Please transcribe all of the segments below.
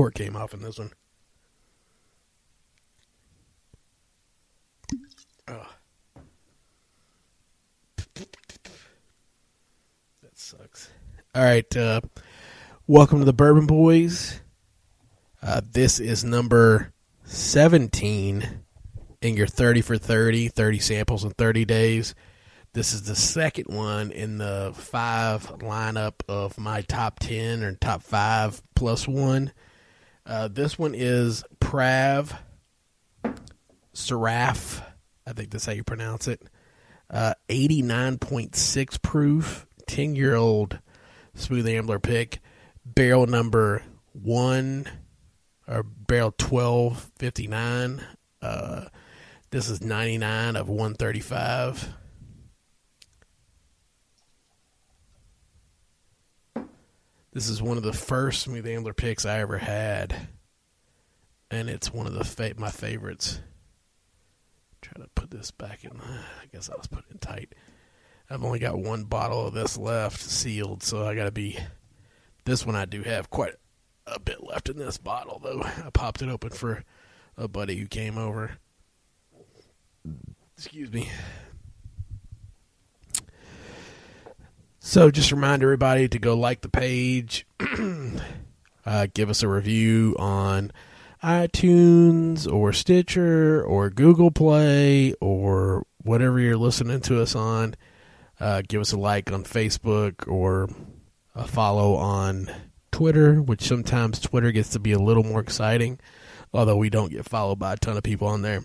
cork came off in this one. That sucks. All right. Uh, welcome to the Bourbon Boys. Uh, this is number 17 in your 30 for 30, 30 samples in 30 days. This is the second one in the five lineup of my top 10 or top five plus one. Uh, this one is Prav Seraph. I think that's how you pronounce it. Uh, 89.6 proof, 10 year old smooth ambler pick. Barrel number one, or barrel 1259. Uh, this is 99 of 135. This is one of the first smooth ambler picks I ever had, and it's one of the fa- my favorites. Try to put this back in. I guess I was putting it tight. I've only got one bottle of this left, sealed, so I got to be. This one I do have quite a bit left in this bottle, though. I popped it open for a buddy who came over. Excuse me. So just remind everybody to go like the page, uh, give us a review on iTunes or Stitcher or Google Play or whatever you're listening to us on. Uh, give us a like on Facebook or a follow on Twitter, which sometimes Twitter gets to be a little more exciting, although we don't get followed by a ton of people on there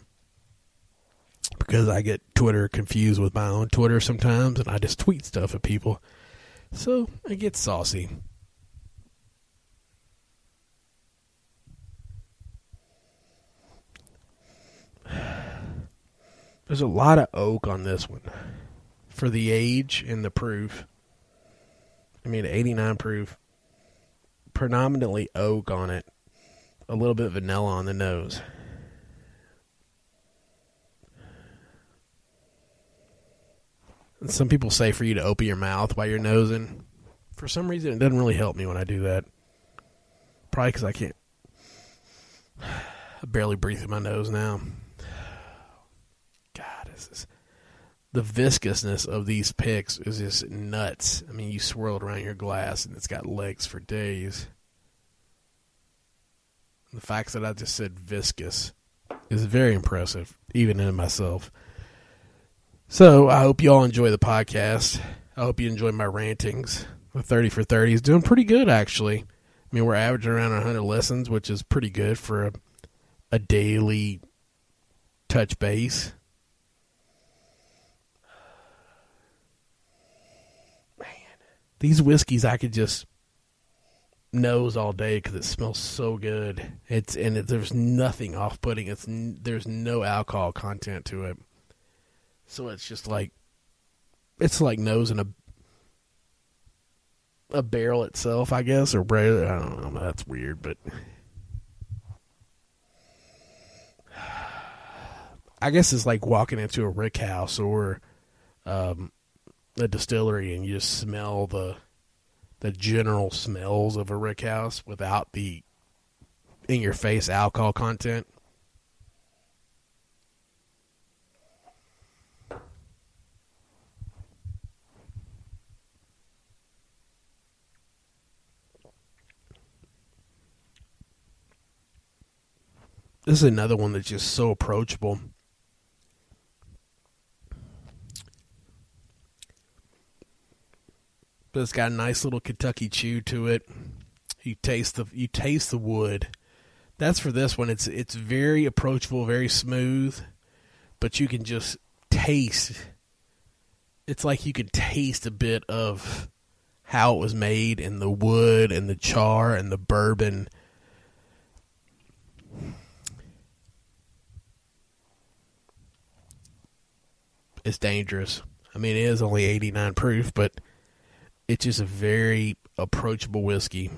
because I get Twitter confused with my own Twitter sometimes, and I just tweet stuff at people. So I get saucy. There's a lot of oak on this one for the age and the proof. I mean, 89 proof, predominantly oak on it, a little bit vanilla on the nose. Some people say for you to open your mouth while you're nosing. For some reason, it doesn't really help me when I do that. Probably because I can't. I barely breathe through my nose now. God, this is the viscousness of these picks is just nuts. I mean, you swirl it around your glass and it's got legs for days. The fact that I just said viscous is very impressive, even in myself. So I hope you all enjoy the podcast. I hope you enjoy my rantings. The 30 for 30 is doing pretty good, actually. I mean, we're averaging around 100 lessons, which is pretty good for a, a daily touch base. Man, these whiskeys I could just nose all day because it smells so good. It's and it, there's nothing off-putting. It's there's no alcohol content to it. So it's just like it's like nosing a a barrel itself, I guess, or I don't know. That's weird, but I guess it's like walking into a rick house or um, a distillery, and you just smell the the general smells of a rick house without the in your face alcohol content. This is another one that's just so approachable. But it's got a nice little Kentucky chew to it. You taste the you taste the wood. That's for this one. It's it's very approachable, very smooth, but you can just taste. It's like you can taste a bit of how it was made and the wood and the char and the bourbon is dangerous. I mean, it is only 89 proof, but it's just a very approachable whiskey.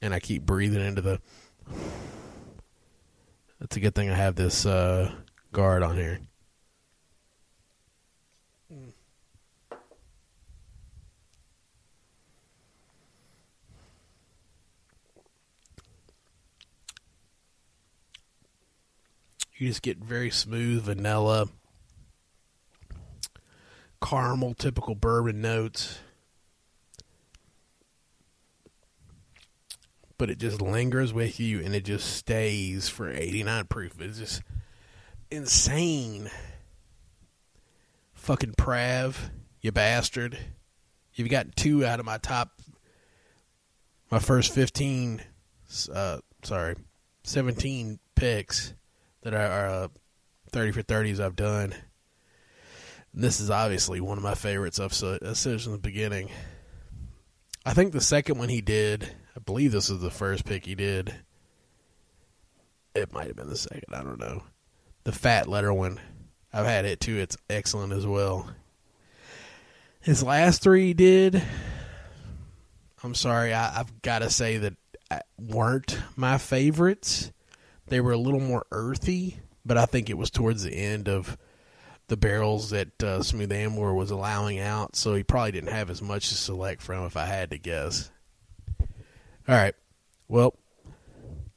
And I keep breathing into the. That's a good thing I have this uh, guard on here. You just get very smooth vanilla, caramel, typical bourbon notes. But it just lingers with you and it just stays for 89 proof. It's just insane. Fucking Prav, you bastard. You've got two out of my top, my first 15, uh, sorry, 17 picks that are uh, 30 for 30s I've done. And this is obviously one of my favorites I've said since the beginning. I think the second one he did, I believe this is the first pick he did. It might have been the second, I don't know. The fat letter one. I've had it too. It's excellent as well. His last three he did, I'm sorry, I, I've got to say that uh, weren't my favorites. They were a little more earthy, but I think it was towards the end of the barrels that uh, Smooth Ambler was allowing out, so he probably didn't have as much to select from if I had to guess. All right. Well,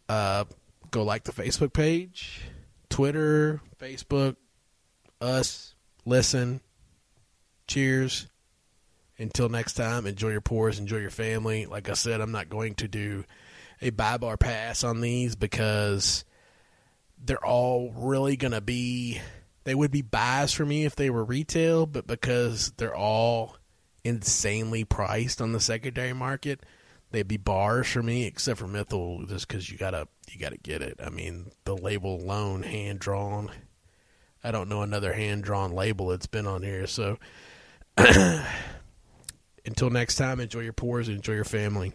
uh, go like the Facebook page, Twitter, Facebook, us, listen. Cheers. Until next time, enjoy your pours, enjoy your family. Like I said, I'm not going to do a buy bar pass on these because they're all really going to be, they would be buys for me if they were retail, but because they're all insanely priced on the secondary market, they'd be bars for me, except for methyl just because you gotta you gotta get it. I mean, the label alone, hand drawn. I don't know another hand drawn label that's been on here. So until next time, enjoy your pours, enjoy your family.